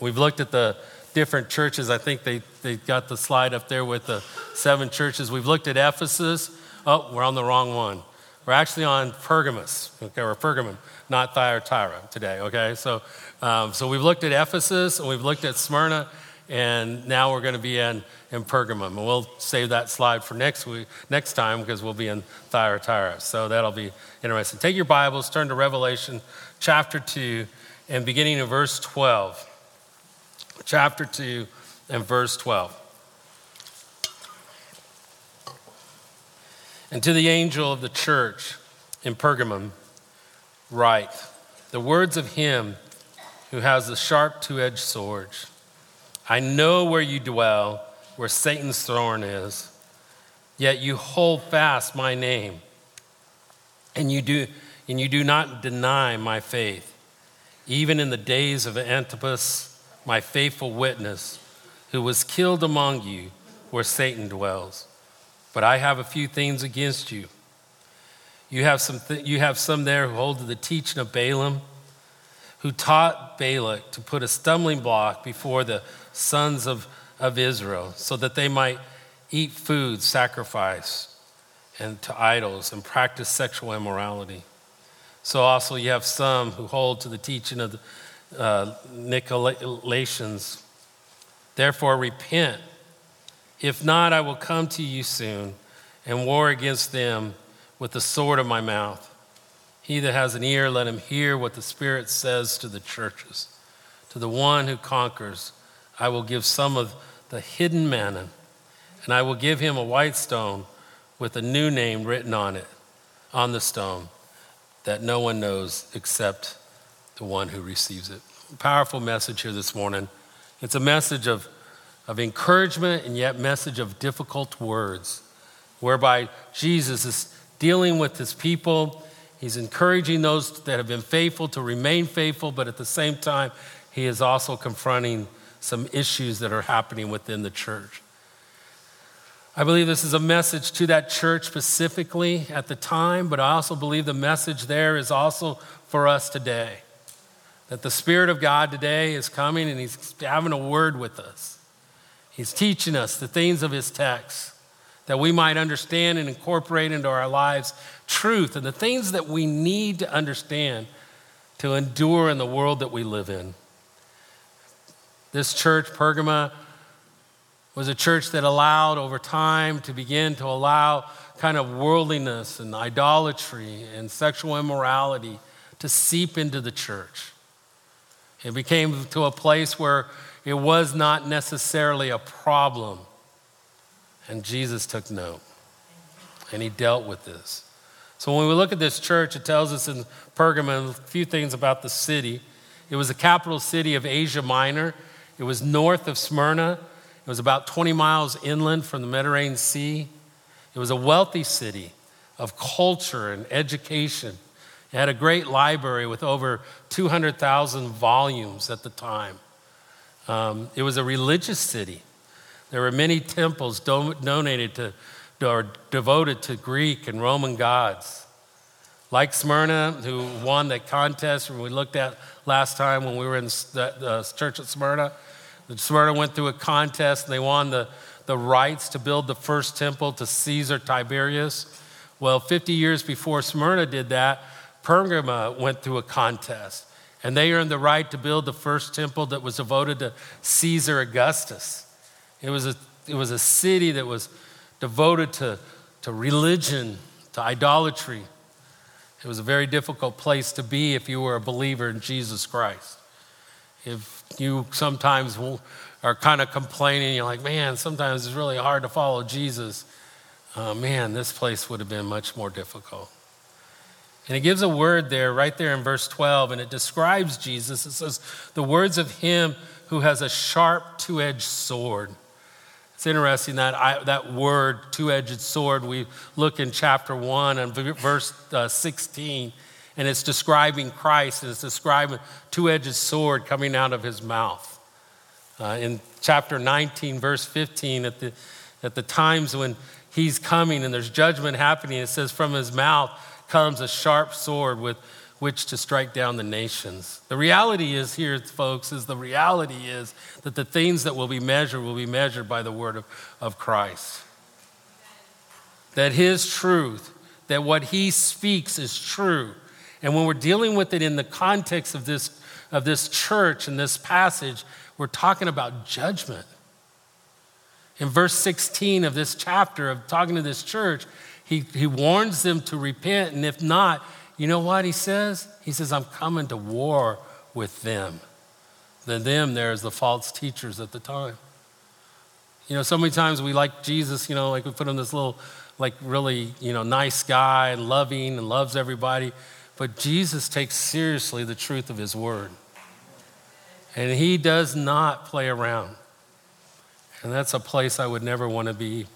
we've looked at the different churches. I think they, they got the slide up there with the seven churches. We've looked at Ephesus. Oh, we're on the wrong one. We're actually on Pergamus. Okay, we're Pergamum, not Thyatira today. Okay, so um, so we've looked at Ephesus and we've looked at Smyrna, and now we're going to be in in Pergamum. And we'll save that slide for next week, next time, because we'll be in Thyatira. So that'll be interesting. Take your Bibles, turn to Revelation chapter 2, and beginning in verse 12. Chapter 2 and verse 12. And to the angel of the church in Pergamum, write the words of him who has the sharp two edged sword. I know where you dwell where Satan's throne is. Yet you hold fast my name, and you do, and you do not deny my faith, even in the days of Antipas, my faithful witness, who was killed among you where Satan dwells. But I have a few things against you. You have some, th- you have some there who hold to the teaching of Balaam, who taught Balak to put a stumbling block before the sons of of Israel so that they might eat food sacrificed and to idols and practice sexual immorality. So also you have some who hold to the teaching of the uh, Nicolaitans. Therefore repent. If not, I will come to you soon and war against them with the sword of my mouth. He that has an ear, let him hear what the Spirit says to the churches. To the one who conquers, I will give some of the hidden manna, and I will give him a white stone with a new name written on it, on the stone, that no one knows except the one who receives it. Powerful message here this morning. It's a message of, of encouragement and yet message of difficult words, whereby Jesus is dealing with his people. He's encouraging those that have been faithful to remain faithful, but at the same time, he is also confronting some issues that are happening within the church. I believe this is a message to that church specifically at the time, but I also believe the message there is also for us today. That the Spirit of God today is coming and He's having a word with us. He's teaching us the things of His text that we might understand and incorporate into our lives truth and the things that we need to understand to endure in the world that we live in. This church, Pergama, was a church that allowed over time to begin to allow kind of worldliness and idolatry and sexual immorality to seep into the church. It became to a place where it was not necessarily a problem. And Jesus took note and he dealt with this. So when we look at this church, it tells us in Pergamum a few things about the city. It was the capital city of Asia Minor. It was north of Smyrna. It was about 20 miles inland from the Mediterranean Sea. It was a wealthy city of culture and education. It had a great library with over 200,000 volumes at the time. Um, it was a religious city. There were many temples donated to or devoted to Greek and Roman gods. Like Smyrna, who won that contest When we looked at last time when we were in the, the church at Smyrna, Smyrna went through a contest and they won the, the rights to build the first temple to Caesar Tiberius. Well, 50 years before Smyrna did that, Pergama went through a contest and they earned the right to build the first temple that was devoted to Caesar Augustus. It was a, it was a city that was devoted to, to religion, to idolatry. It was a very difficult place to be if you were a believer in Jesus Christ. If you sometimes are kind of complaining. You're like, man, sometimes it's really hard to follow Jesus. Uh, man, this place would have been much more difficult. And it gives a word there, right there in verse 12, and it describes Jesus. It says, the words of him who has a sharp two edged sword. It's interesting that, I, that word, two edged sword, we look in chapter 1 and verse uh, 16 and it's describing Christ, and it's describing two-edged sword coming out of his mouth. Uh, in chapter 19, verse 15, at the, at the times when he's coming and there's judgment happening, it says, From his mouth comes a sharp sword with, which to strike down the nations. The reality is here, folks, is the reality is that the things that will be measured will be measured by the word of, of Christ. That his truth, that what he speaks is true. And when we're dealing with it in the context of this, of this church and this passage, we're talking about judgment. In verse 16 of this chapter of talking to this church, he, he warns them to repent, and if not, you know what he says? He says, I'm coming to war with them. The them there is the false teachers at the time. You know, so many times we like Jesus, you know, like we put him this little, like really, you know, nice guy and loving and loves everybody. But Jesus takes seriously the truth of his word. And he does not play around. And that's a place I would never want to be.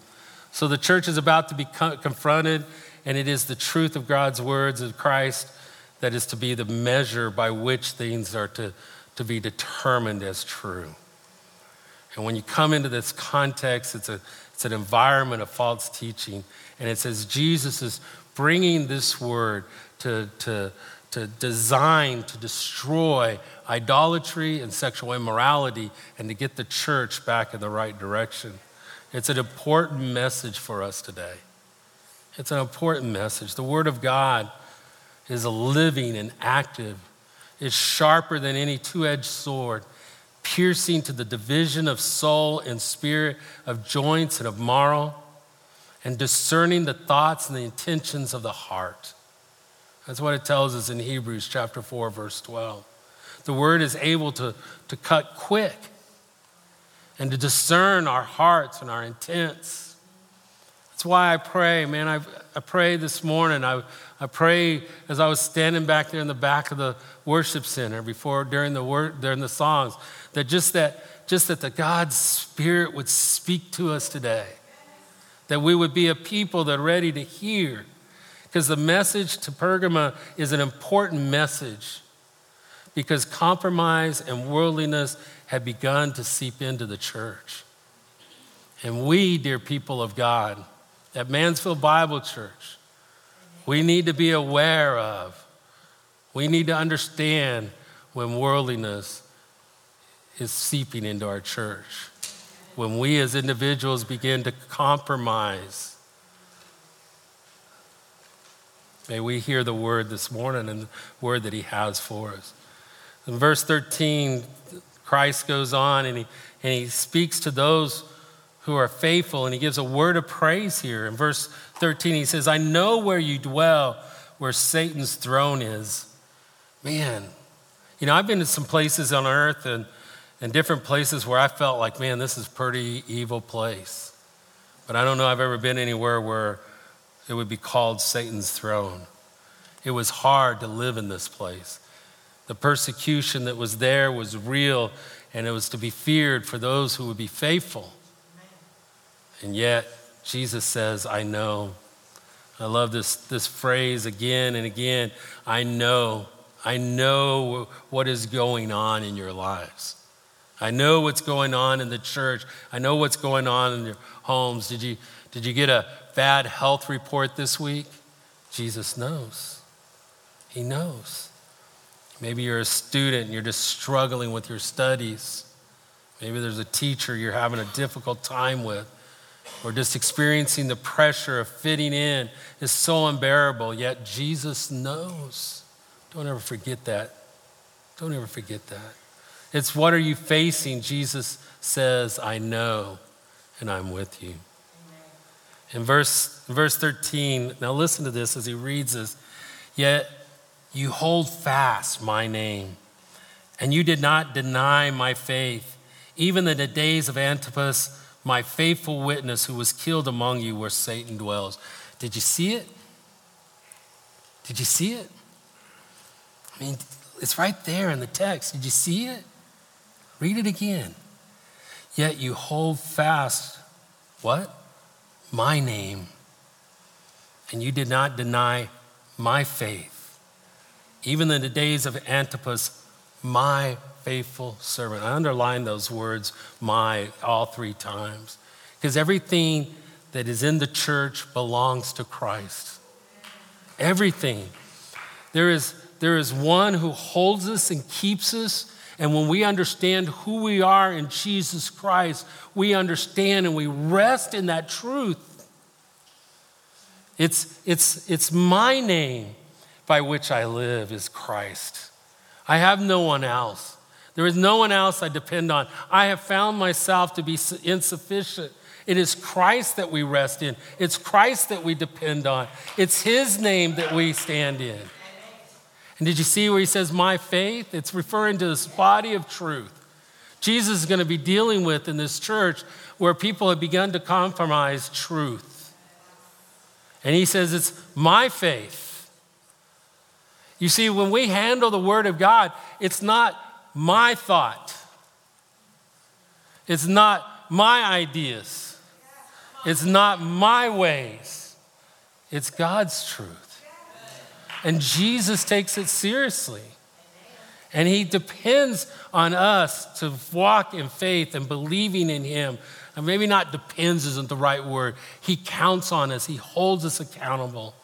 So the church is about to be confronted and it is the truth of God's words of Christ that is to be the measure by which things are to, to be determined as true. And when you come into this context, it's, a, it's an environment of false teaching. And it says Jesus is bringing this word to, to, to design to destroy idolatry and sexual immorality and to get the church back in the right direction. It's an important message for us today. It's an important message. The Word of God is living and active, it's sharper than any two edged sword, piercing to the division of soul and spirit, of joints and of marrow, and discerning the thoughts and the intentions of the heart. That's what it tells us in Hebrews chapter 4, verse 12. The word is able to, to cut quick and to discern our hearts and our intents. That's why I pray, man. I, I pray this morning. I, I pray as I was standing back there in the back of the worship center before during the word during the songs that just that just that the God's Spirit would speak to us today. That we would be a people that are ready to hear. Because the message to Pergamum is an important message. Because compromise and worldliness had begun to seep into the church. And we, dear people of God, at Mansfield Bible Church, we need to be aware of, we need to understand when worldliness is seeping into our church. When we as individuals begin to compromise. May we hear the word this morning and the word that he has for us. In verse 13, Christ goes on and he, and he speaks to those who are faithful. And he gives a word of praise here. In verse 13, he says, I know where you dwell, where Satan's throne is. Man, you know, I've been to some places on earth and, and different places where I felt like, man, this is pretty evil place. But I don't know I've ever been anywhere where it would be called Satan's throne. It was hard to live in this place. The persecution that was there was real, and it was to be feared for those who would be faithful. And yet, Jesus says, I know. I love this, this phrase again and again. I know. I know what is going on in your lives. I know what's going on in the church. I know what's going on in your homes. Did you, did you get a bad health report this week? Jesus knows. He knows. Maybe you're a student and you're just struggling with your studies. Maybe there's a teacher you're having a difficult time with or just experiencing the pressure of fitting in is so unbearable, yet Jesus knows. Don't ever forget that. Don't ever forget that. It's what are you facing? Jesus says, I know, and I'm with you. In verse, verse 13, now listen to this as he reads this. Yet you hold fast my name, and you did not deny my faith, even in the days of Antipas my faithful witness who was killed among you where Satan dwells. Did you see it? Did you see it? I mean, it's right there in the text. Did you see it? Read it again. Yet you hold fast what? My name. And you did not deny my faith. Even in the days of Antipas, my faithful servant. I underline those words, my, all three times. Because everything that is in the church belongs to Christ. Everything. There is, there is one who holds us and keeps us. And when we understand who we are in Jesus Christ, we understand and we rest in that truth. It's, it's, it's my name by which I live is Christ. I have no one else. There is no one else I depend on. I have found myself to be insufficient. It is Christ that we rest in, it's Christ that we depend on, it's His name that we stand in. And did you see where he says, My faith? It's referring to this body of truth. Jesus is going to be dealing with in this church where people have begun to compromise truth. And he says, It's my faith. You see, when we handle the Word of God, it's not my thought, it's not my ideas, it's not my ways, it's God's truth. And Jesus takes it seriously. And he depends on us to walk in faith and believing in him. And maybe not depends isn't the right word. He counts on us, he holds us accountable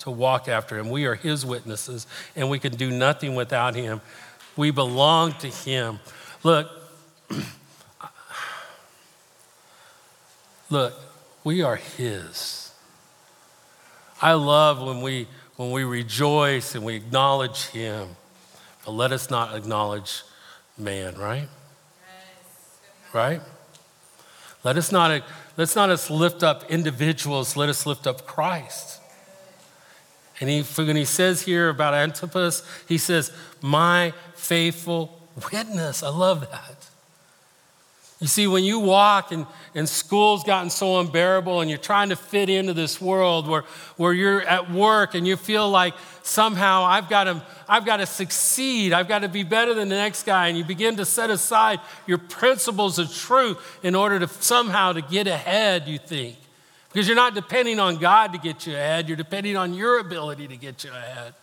to walk after him. We are his witnesses, and we can do nothing without him. We belong to him. Look, look, we are his. I love when we when we rejoice and we acknowledge Him. But let us not acknowledge man, right? Right? Let us not let's not us lift up individuals, let us lift up Christ. And he, when he says here about Antipas, he says, My faithful witness. I love that. You see, when you walk and, and school's gotten so unbearable and you're trying to fit into this world where, where you're at work and you feel like somehow I've got, to, I've got to succeed, I've got to be better than the next guy, and you begin to set aside your principles of truth in order to somehow to get ahead, you think. Because you're not depending on God to get you ahead, you're depending on your ability to get you ahead.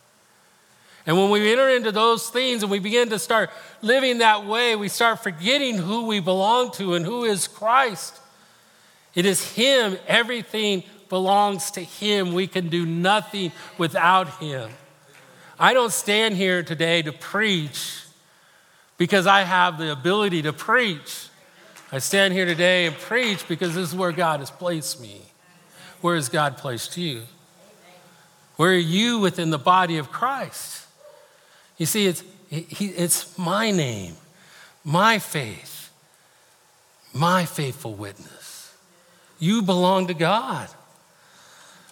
And when we enter into those things and we begin to start living that way, we start forgetting who we belong to and who is Christ. It is Him. Everything belongs to Him. We can do nothing without Him. I don't stand here today to preach because I have the ability to preach. I stand here today and preach because this is where God has placed me. Where has God placed you? Where are you within the body of Christ? You see, it's, it's my name, my faith, my faithful witness. You belong to God.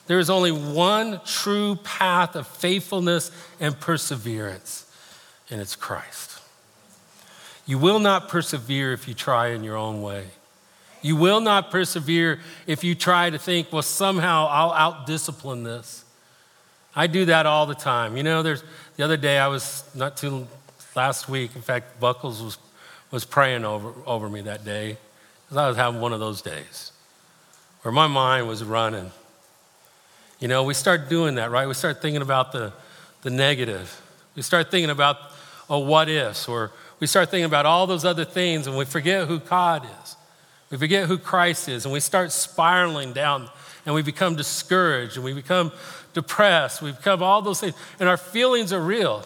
There is only one true path of faithfulness and perseverance, and it's Christ. You will not persevere if you try in your own way. You will not persevere if you try to think, well, somehow I'll out discipline this. I do that all the time. You know, there's the other day I was not too last week. In fact, Buckles was was praying over over me that day because I was having one of those days where my mind was running. You know, we start doing that, right? We start thinking about the the negative. We start thinking about a what ifs, or we start thinking about all those other things, and we forget who God is. We forget who Christ is, and we start spiraling down, and we become discouraged, and we become depressed, we become all those things, and our feelings are real.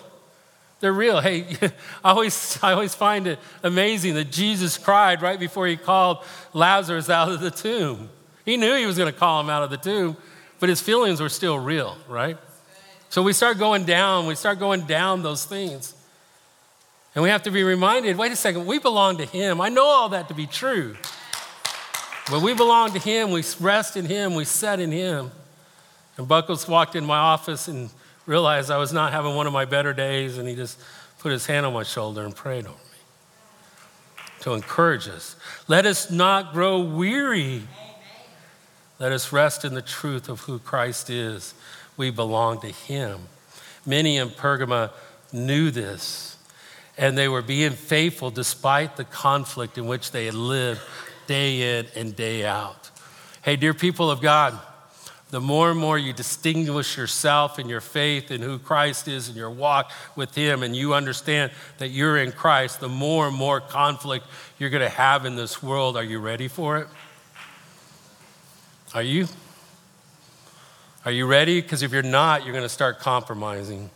They're real. Hey, I always, I always find it amazing that Jesus cried right before he called Lazarus out of the tomb. He knew he was going to call him out of the tomb, but his feelings were still real, right? So we start going down, we start going down those things. And we have to be reminded wait a second, we belong to him. I know all that to be true. But we belong to him, we rest in him, we set in him. And Buckles walked in my office and realized I was not having one of my better days, and he just put his hand on my shoulder and prayed over me to encourage us. Let us not grow weary. Let us rest in the truth of who Christ is. We belong to him. Many in Pergama knew this, and they were being faithful despite the conflict in which they had lived day in and day out. Hey, dear people of God, the more and more you distinguish yourself in your faith in who Christ is and your walk with Him, and you understand that you're in Christ, the more and more conflict you're going to have in this world. Are you ready for it? Are you? Are you ready? Because if you're not, you're going to start compromising.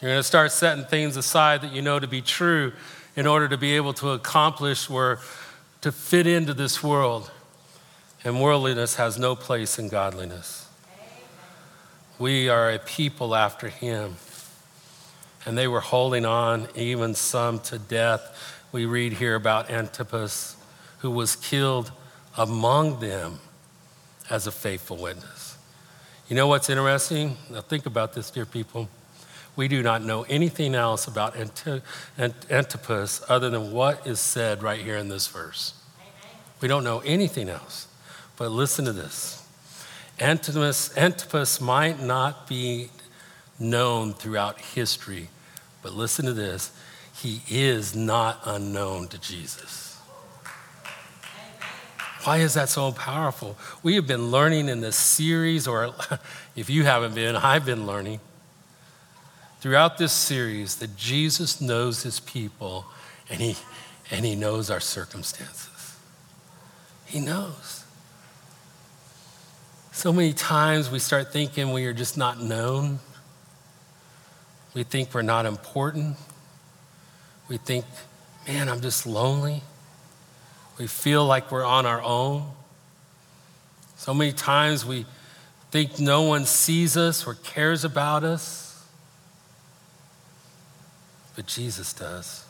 You're going to start setting things aside that you know to be true in order to be able to accomplish or to fit into this world. And worldliness has no place in godliness. We are a people after him. And they were holding on, even some to death. We read here about Antipas, who was killed among them as a faithful witness. You know what's interesting? Now, think about this, dear people. We do not know anything else about Antipas other than what is said right here in this verse. We don't know anything else. But listen to this Antipas, Antipas might not be known throughout history, but listen to this he is not unknown to Jesus. Why is that so powerful? We have been learning in this series, or if you haven't been, I've been learning throughout this series that Jesus knows his people and he, and he knows our circumstances. He knows. So many times we start thinking we are just not known. We think we're not important. We think, man, I'm just lonely. We feel like we're on our own. So many times we think no one sees us or cares about us but Jesus does.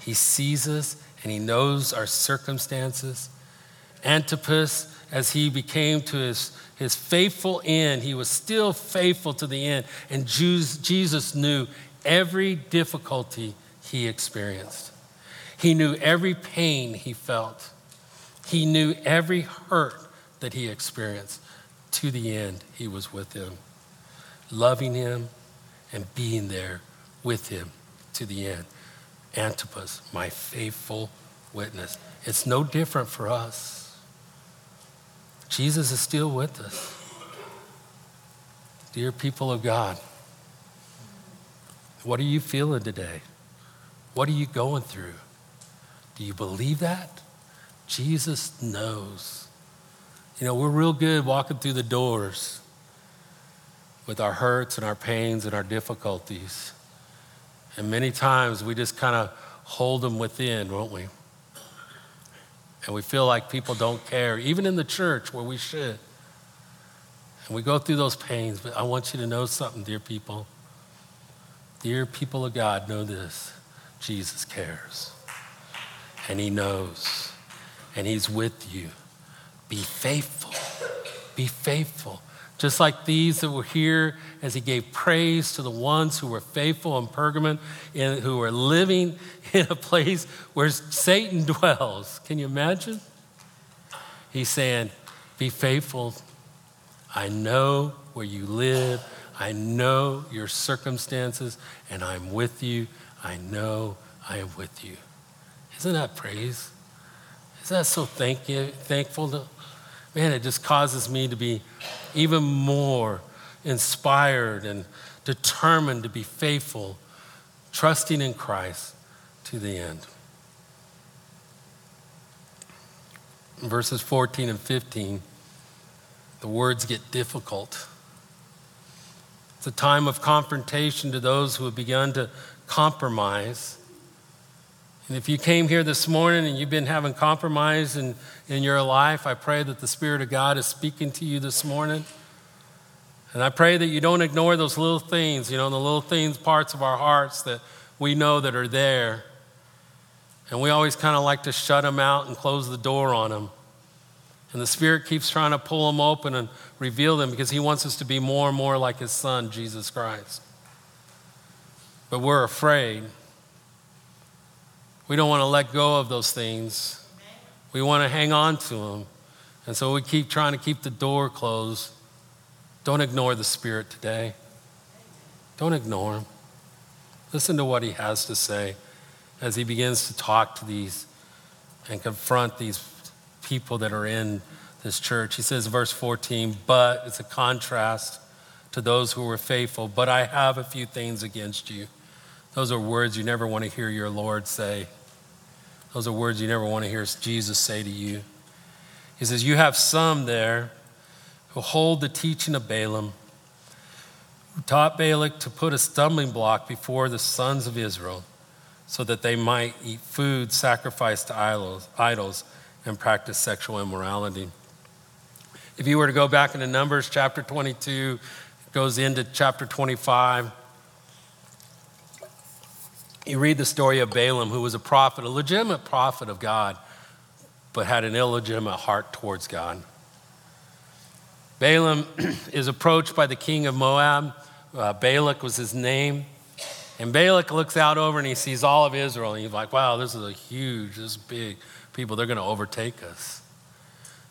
He sees us and he knows our circumstances. Antipas, as he became to his, his faithful end, he was still faithful to the end. And Jesus knew every difficulty he experienced. He knew every pain he felt. He knew every hurt that he experienced. To the end, he was with him, loving him and being there with him to the end. Antipas, my faithful witness. It's no different for us. Jesus is still with us. Dear people of God, what are you feeling today? What are you going through? Do you believe that? Jesus knows. You know, we're real good walking through the doors with our hurts and our pains and our difficulties. And many times we just kind of hold them within, won't we? And we feel like people don't care, even in the church where we should. And we go through those pains, but I want you to know something, dear people. Dear people of God, know this Jesus cares. And He knows. And He's with you. Be faithful. Be faithful. Just like these that were here as he gave praise to the ones who were faithful in Pergamon and who were living in a place where Satan dwells. Can you imagine? He's saying, Be faithful. I know where you live. I know your circumstances, and I'm with you. I know I am with you. Isn't that praise? Isn't that so thank you, thankful to, man, it just causes me to be even more inspired and determined to be faithful, trusting in Christ to the end. Verses 14 and 15, the words get difficult. It's a time of confrontation to those who have begun to compromise and if you came here this morning and you've been having compromise in, in your life, I pray that the Spirit of God is speaking to you this morning. And I pray that you don't ignore those little things, you know, the little things, parts of our hearts that we know that are there. And we always kind of like to shut them out and close the door on them. And the Spirit keeps trying to pull them open and reveal them because He wants us to be more and more like His Son, Jesus Christ. But we're afraid. We don't want to let go of those things. We want to hang on to them. And so we keep trying to keep the door closed. Don't ignore the Spirit today. Don't ignore him. Listen to what he has to say as he begins to talk to these and confront these people that are in this church. He says, verse 14, but it's a contrast to those who were faithful, but I have a few things against you. Those are words you never want to hear your Lord say. Those are words you never want to hear Jesus say to you. He says, You have some there who hold the teaching of Balaam, who taught Balak to put a stumbling block before the sons of Israel so that they might eat food sacrificed to idols, and practice sexual immorality. If you were to go back into Numbers chapter 22, it goes into chapter 25. You read the story of Balaam, who was a prophet, a legitimate prophet of God, but had an illegitimate heart towards God. Balaam is approached by the king of Moab. Uh, Balak was his name. And Balak looks out over and he sees all of Israel. And he's like, wow, this is a huge, this is big people. They're going to overtake us.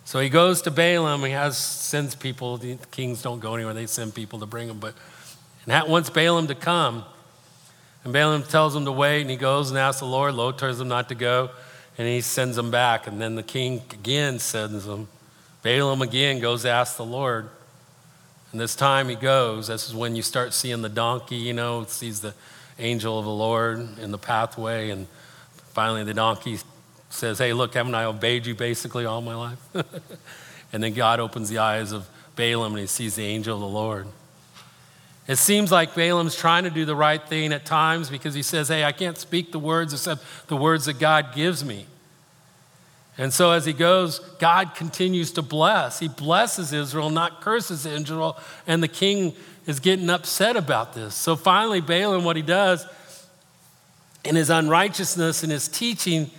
So he goes to Balaam. He has sends people. The kings don't go anywhere. They send people to bring him. But and that wants Balaam to come. And Balaam tells him to wait. And he goes and asks the Lord. Lord tells him not to go. And he sends him back. And then the king again sends him. Balaam again goes to ask the Lord. And this time he goes. This is when you start seeing the donkey, you know, sees the angel of the Lord in the pathway. And finally the donkey says, Hey, look, haven't I obeyed you basically all my life? and then God opens the eyes of Balaam and he sees the angel of the Lord. It seems like Balaam's trying to do the right thing at times because he says, Hey, I can't speak the words except the words that God gives me. And so as he goes, God continues to bless. He blesses Israel, not curses Israel. And the king is getting upset about this. So finally, Balaam, what he does in his unrighteousness and his teaching,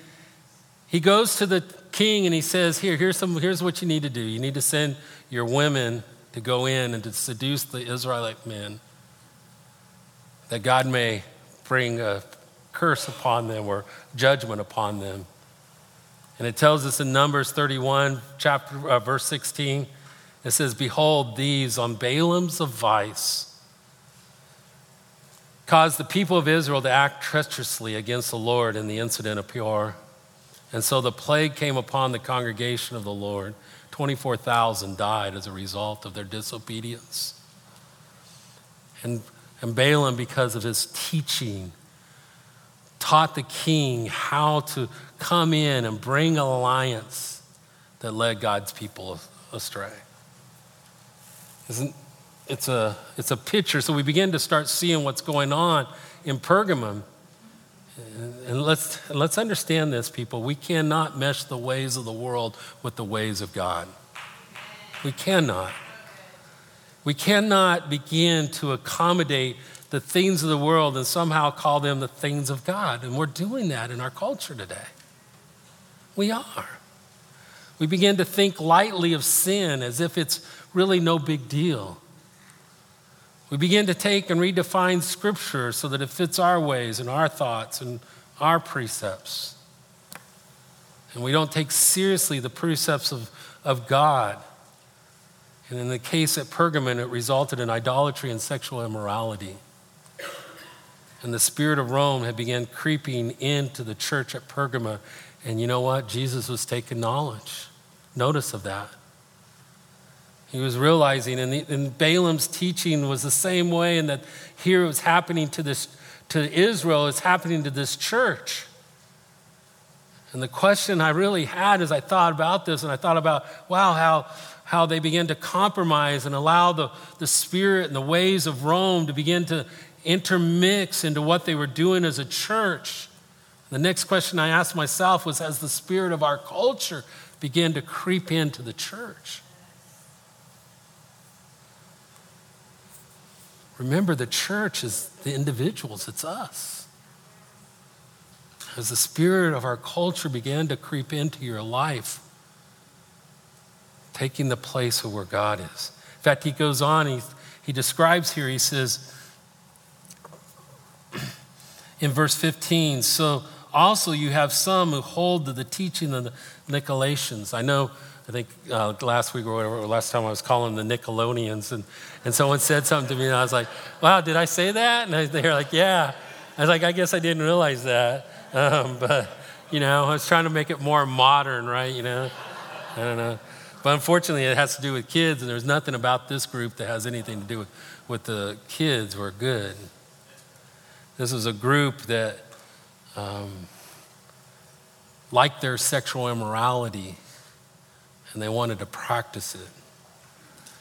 he goes to the king and he says, Here, here's, some, here's what you need to do. You need to send your women to go in and to seduce the Israelite men, that God may bring a curse upon them or judgment upon them. And it tells us in Numbers 31, chapter, uh, verse 16, it says, Behold, these on Balaam's advice caused the people of Israel to act treacherously against the Lord in the incident of Peor. And so the plague came upon the congregation of the Lord. 24,000 died as a result of their disobedience. And, and Balaam, because of his teaching, taught the king how to come in and bring an alliance that led God's people astray. Isn't, it's, a, it's a picture. So we begin to start seeing what's going on in Pergamum. And let's, let's understand this, people. We cannot mesh the ways of the world with the ways of God. We cannot. We cannot begin to accommodate the things of the world and somehow call them the things of God. And we're doing that in our culture today. We are. We begin to think lightly of sin as if it's really no big deal. We begin to take and redefine Scripture so that it fits our ways and our thoughts and our precepts. And we don't take seriously the precepts of, of God. And in the case at Pergamon, it resulted in idolatry and sexual immorality. And the spirit of Rome had begun creeping into the church at Pergamum. And you know what? Jesus was taking knowledge, notice of that. He was realizing, and, the, and Balaam's teaching was the same way, and that here it was happening to this to Israel, it's happening to this church. And the question I really had as I thought about this, and I thought about, wow, how, how they began to compromise and allow the, the spirit and the ways of Rome to begin to intermix into what they were doing as a church. The next question I asked myself was Has the spirit of our culture began to creep into the church? Remember, the church is the individuals, it's us. As the spirit of our culture began to creep into your life, taking the place of where God is. In fact, he goes on, he, he describes here, he says, in verse 15. So also you have some who hold to the teaching of the Nicolaitans. I know, I think uh, last week or whatever, last time I was calling the Nicolaitans, and, and someone said something to me, and I was like, wow, did I say that? And they were like, yeah. I was like, I guess I didn't realize that. Um, but, you know, I was trying to make it more modern, right? You know, I don't know. But unfortunately, it has to do with kids, and there's nothing about this group that has anything to do with, with the kids who are good. This was a group that um, liked their sexual immorality and they wanted to practice it.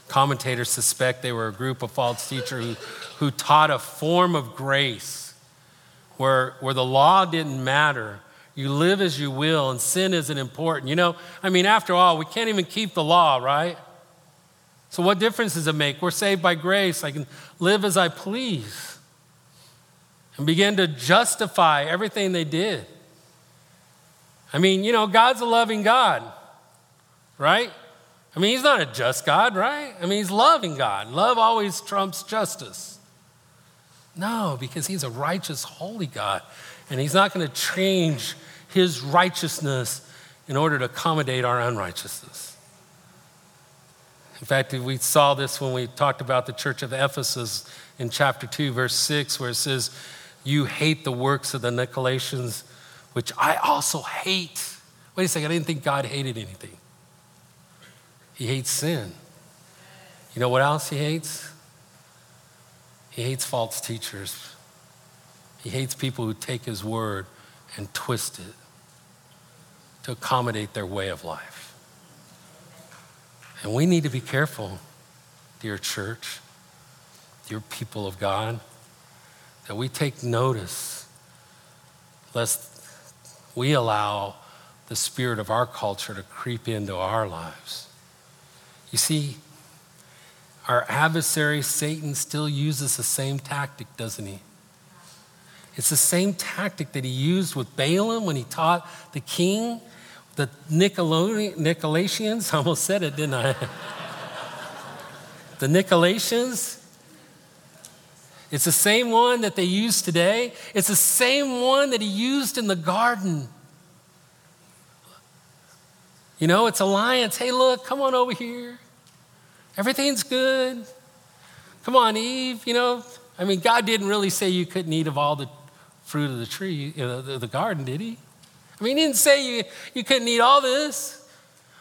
Commentators suspect they were a group of false teachers who, who taught a form of grace where, where the law didn't matter. You live as you will, and sin isn't important. You know, I mean, after all, we can't even keep the law, right? So, what difference does it make? We're saved by grace. I can live as I please and begin to justify everything they did. I mean, you know, God's a loving God, right? I mean, He's not a just God, right? I mean, He's loving God. Love always trumps justice. No, because He's a righteous, holy God, and He's not going to change His righteousness in order to accommodate our unrighteousness. In fact, we saw this when we talked about the church of Ephesus in chapter 2, verse 6, where it says, You hate the works of the Nicolaitans, which I also hate. Wait a second, I didn't think God hated anything. He hates sin. You know what else he hates? He hates false teachers. He hates people who take his word and twist it to accommodate their way of life. And we need to be careful, dear church, dear people of God, that we take notice lest we allow the spirit of our culture to creep into our lives. You see, our adversary, Satan, still uses the same tactic, doesn't he? It's the same tactic that he used with Balaam when he taught the king the Nicolaitans, I almost said it, didn't I? the Nicolaitans, it's the same one that they use today. It's the same one that he used in the garden. You know, it's alliance. Hey, look, come on over here. Everything's good. Come on, Eve. You know, I mean, God didn't really say you couldn't eat of all the fruit of the tree, you know, the, the garden, did he? I mean, he didn't say you, you couldn't eat all this.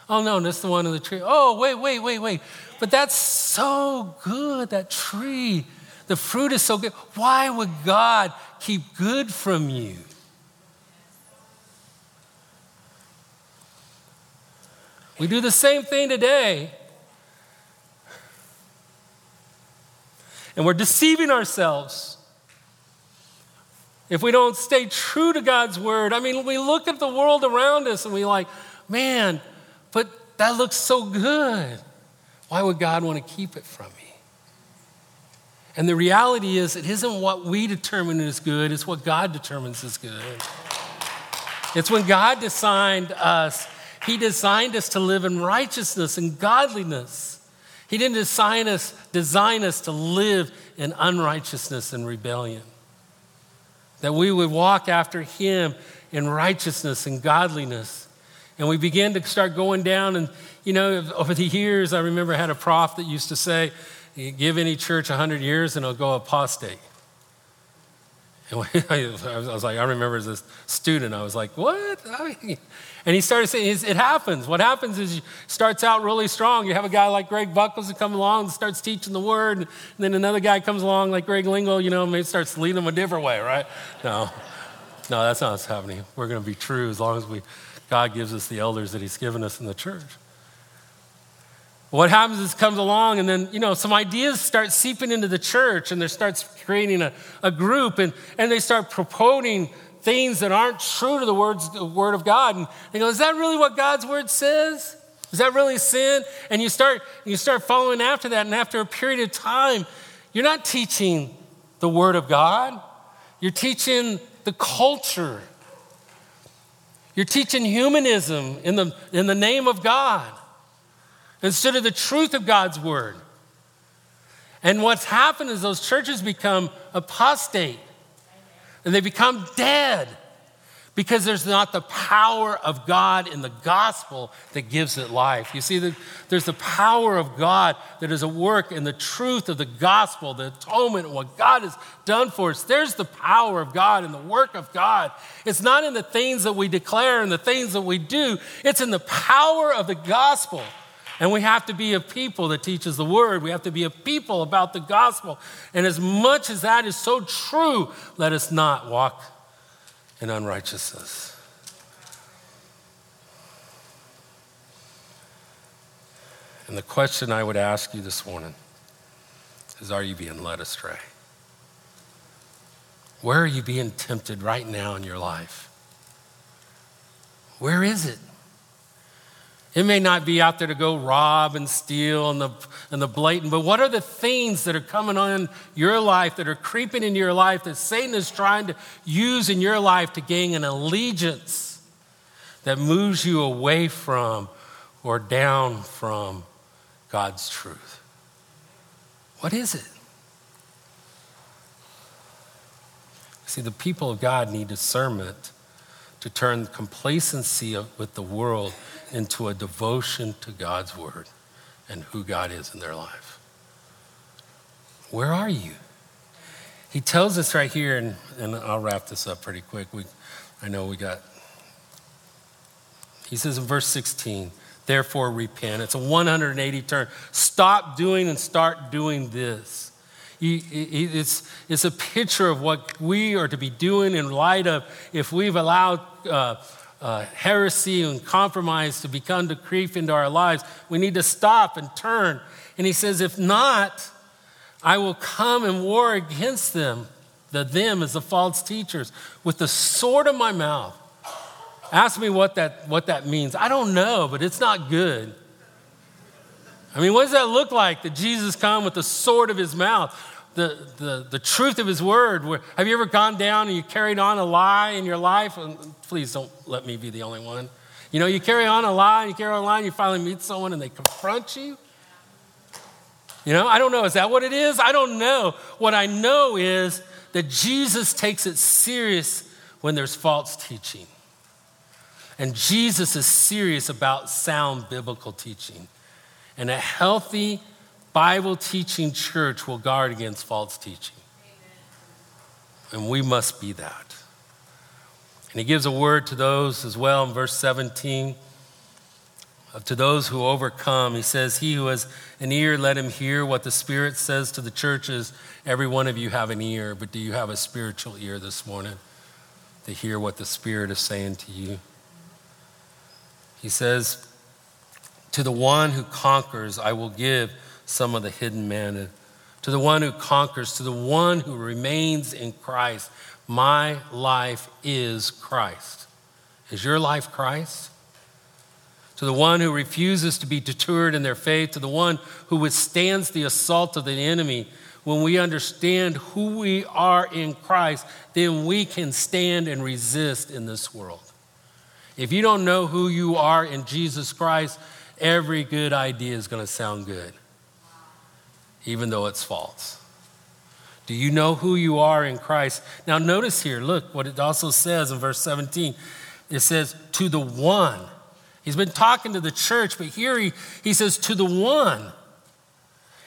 Oh, no, that's the one in the tree. Oh, wait, wait, wait, wait. But that's so good, that tree. The fruit is so good. Why would God keep good from you? We do the same thing today. And we're deceiving ourselves if we don't stay true to God's word. I mean, we look at the world around us and we like, man, but that looks so good. Why would God want to keep it from me? And the reality is, it isn't what we determine is good, it's what God determines is good. It's when God designed us, He designed us to live in righteousness and godliness. He didn't design us, design us to live in unrighteousness and rebellion that we would walk after him in righteousness and godliness. And we began to start going down. And, you know, over the years, I remember I had a prof that used to say, give any church 100 years and it'll go apostate. And I was like, I remember as a student, I was like, what? And he started saying, it happens. What happens is you starts out really strong. You have a guy like Greg Buckles who comes along and starts teaching the word. And then another guy comes along like Greg Lingle, you know, maybe starts leading them a different way, right? No, no, that's not what's happening. We're going to be true as long as we, God gives us the elders that he's given us in the church. What happens is comes along and then, you know, some ideas start seeping into the church and there starts creating a, a group and, and they start proposing things that aren't true to the, words, the word of God. And they go, is that really what God's word says? Is that really sin? And you start, you start following after that. And after a period of time, you're not teaching the word of God. You're teaching the culture. You're teaching humanism in the, in the name of God instead of the truth of God's word. And what's happened is those churches become apostate and they become dead because there's not the power of God in the gospel that gives it life. You see, there's the power of God that is a work in the truth of the gospel, the atonement, what God has done for us. There's the power of God in the work of God. It's not in the things that we declare and the things that we do, it's in the power of the gospel. And we have to be a people that teaches the word. We have to be a people about the gospel. And as much as that is so true, let us not walk in unrighteousness. And the question I would ask you this morning is Are you being led astray? Where are you being tempted right now in your life? Where is it? It may not be out there to go rob and steal and the, and the blatant, but what are the things that are coming on your life, that are creeping into your life, that Satan is trying to use in your life to gain an allegiance that moves you away from or down from God's truth? What is it? See, the people of God need discernment to turn complacency with the world into a devotion to God's word and who God is in their life. Where are you? He tells us right here, and, and I'll wrap this up pretty quick. We, I know we got. He says in verse 16, therefore repent. It's a 180 turn. Stop doing and start doing this. It's, it's a picture of what we are to be doing in light of if we've allowed uh, uh, heresy and compromise to become to creep into our lives. We need to stop and turn. And he says, if not, I will come and war against them. The them is the false teachers with the sword of my mouth. Ask me what that, what that means. I don't know, but it's not good. I mean, what does that look like that Jesus come with the sword of his mouth? The, the, the truth of his word. Have you ever gone down and you carried on a lie in your life? Um, please don't let me be the only one. You know, you carry on a lie, and you carry on a lie, and you finally meet someone and they confront you. You know, I don't know. Is that what it is? I don't know. What I know is that Jesus takes it serious when there's false teaching. And Jesus is serious about sound biblical teaching. And a healthy Bible teaching church will guard against false teaching. Amen. And we must be that. And he gives a word to those as well in verse 17. To those who overcome, he says, He who has an ear, let him hear what the Spirit says to the churches. Every one of you have an ear, but do you have a spiritual ear this morning to hear what the Spirit is saying to you? He says, To the one who conquers, I will give some of the hidden manna. To the one who conquers, to the one who remains in Christ, my life is Christ. Is your life Christ? To the one who refuses to be deterred in their faith, to the one who withstands the assault of the enemy, when we understand who we are in Christ, then we can stand and resist in this world. If you don't know who you are in Jesus Christ, every good idea is going to sound good even though it's false? Do you know who you are in Christ? Now, notice here, look what it also says in verse 17. It says, to the one. He's been talking to the church, but here he, he says, to the one.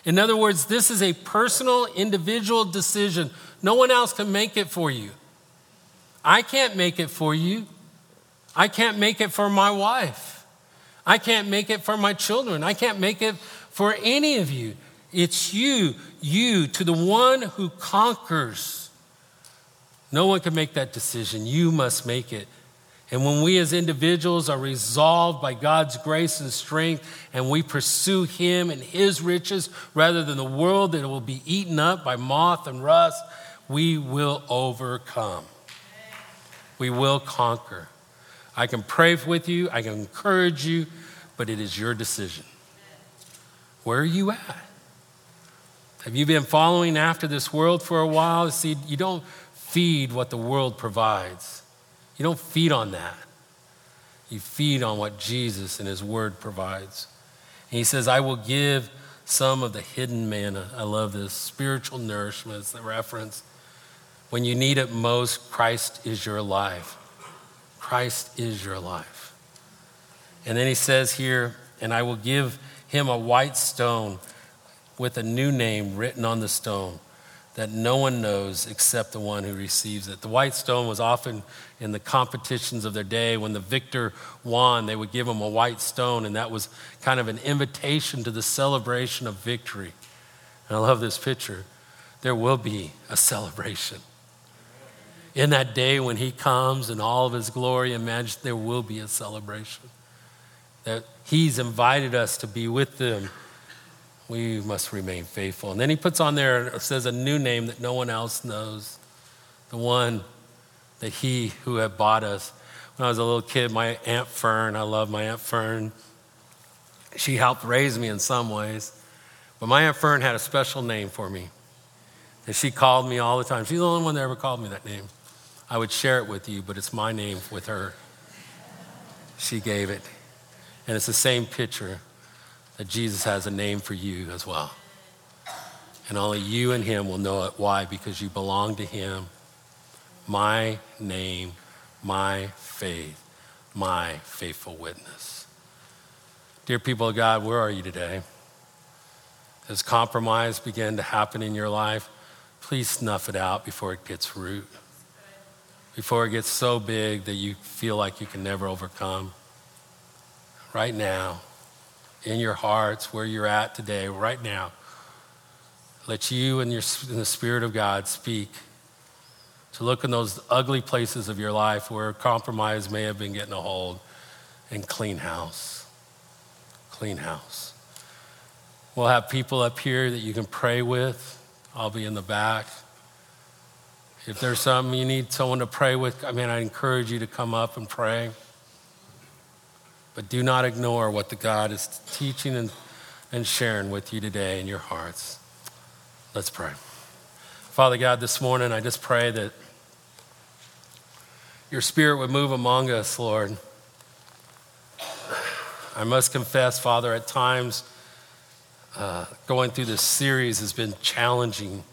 In other words, this is a personal, individual decision. No one else can make it for you. I can't make it for you. I can't make it for my wife. I can't make it for my children. I can't make it for any of you. It's you, you, to the one who conquers. No one can make that decision. You must make it. And when we as individuals are resolved by God's grace and strength and we pursue Him and His riches rather than the world that will be eaten up by moth and rust, we will overcome. We will conquer. I can pray with you, I can encourage you, but it is your decision. Where are you at? Have you been following after this world for a while? See, you don't feed what the world provides, you don't feed on that. You feed on what Jesus and His Word provides. And He says, I will give some of the hidden manna. I love this spiritual nourishment, it's the reference. When you need it most, Christ is your life. Christ is your life. And then he says here, and I will give him a white stone with a new name written on the stone that no one knows except the one who receives it. The white stone was often in the competitions of their day. When the victor won, they would give him a white stone, and that was kind of an invitation to the celebration of victory. And I love this picture. There will be a celebration. In that day when he comes in all of his glory and majesty, there will be a celebration. That he's invited us to be with them we must remain faithful. And then he puts on there, says a new name that no one else knows. The one that he who had bought us. When I was a little kid, my Aunt Fern, I love my Aunt Fern. She helped raise me in some ways. But my Aunt Fern had a special name for me. And she called me all the time. She's the only one that ever called me that name. I would share it with you, but it's my name with her. She gave it. And it's the same picture that Jesus has a name for you as well. And only you and him will know it. Why? Because you belong to him. My name, my faith, my faithful witness. Dear people of God, where are you today? As compromise began to happen in your life? Please snuff it out before it gets root, before it gets so big that you feel like you can never overcome. Right now, in your hearts, where you're at today, right now, let you and, your, and the Spirit of God speak to look in those ugly places of your life where compromise may have been getting a hold and clean house. Clean house. We'll have people up here that you can pray with. I'll be in the back. If there's something you need someone to pray with, I mean, I encourage you to come up and pray. But do not ignore what the God is teaching and, and sharing with you today in your hearts. Let's pray. Father God, this morning I just pray that your spirit would move among us, Lord. I must confess, Father, at times uh, going through this series has been challenging.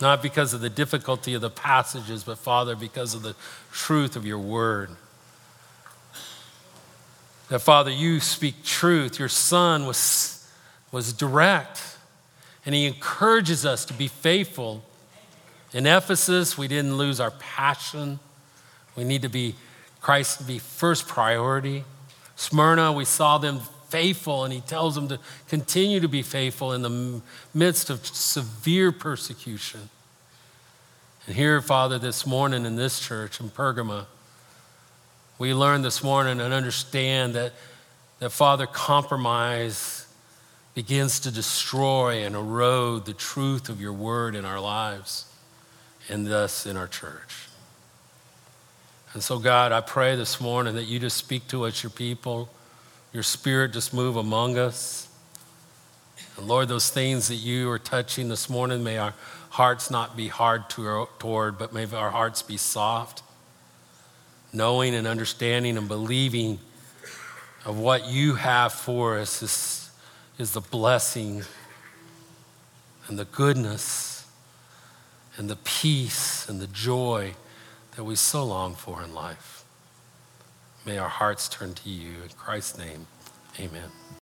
Not because of the difficulty of the passages, but Father, because of the truth of your word. That, Father, you speak truth. Your Son was, was direct, and He encourages us to be faithful. In Ephesus, we didn't lose our passion. We need to be Christ to be first priority. Smyrna, we saw them faithful, and He tells them to continue to be faithful in the midst of severe persecution. And here, Father, this morning in this church in Pergama, we learned this morning and understand that, that Father, compromise begins to destroy and erode the truth of your word in our lives and thus in our church. And so, God, I pray this morning that you just speak to us, your people, your spirit just move among us. And Lord, those things that you are touching this morning, may our hearts not be hard toward, but may our hearts be soft knowing and understanding and believing of what you have for us is, is the blessing and the goodness and the peace and the joy that we so long for in life. May our hearts turn to you. In Christ's name, amen.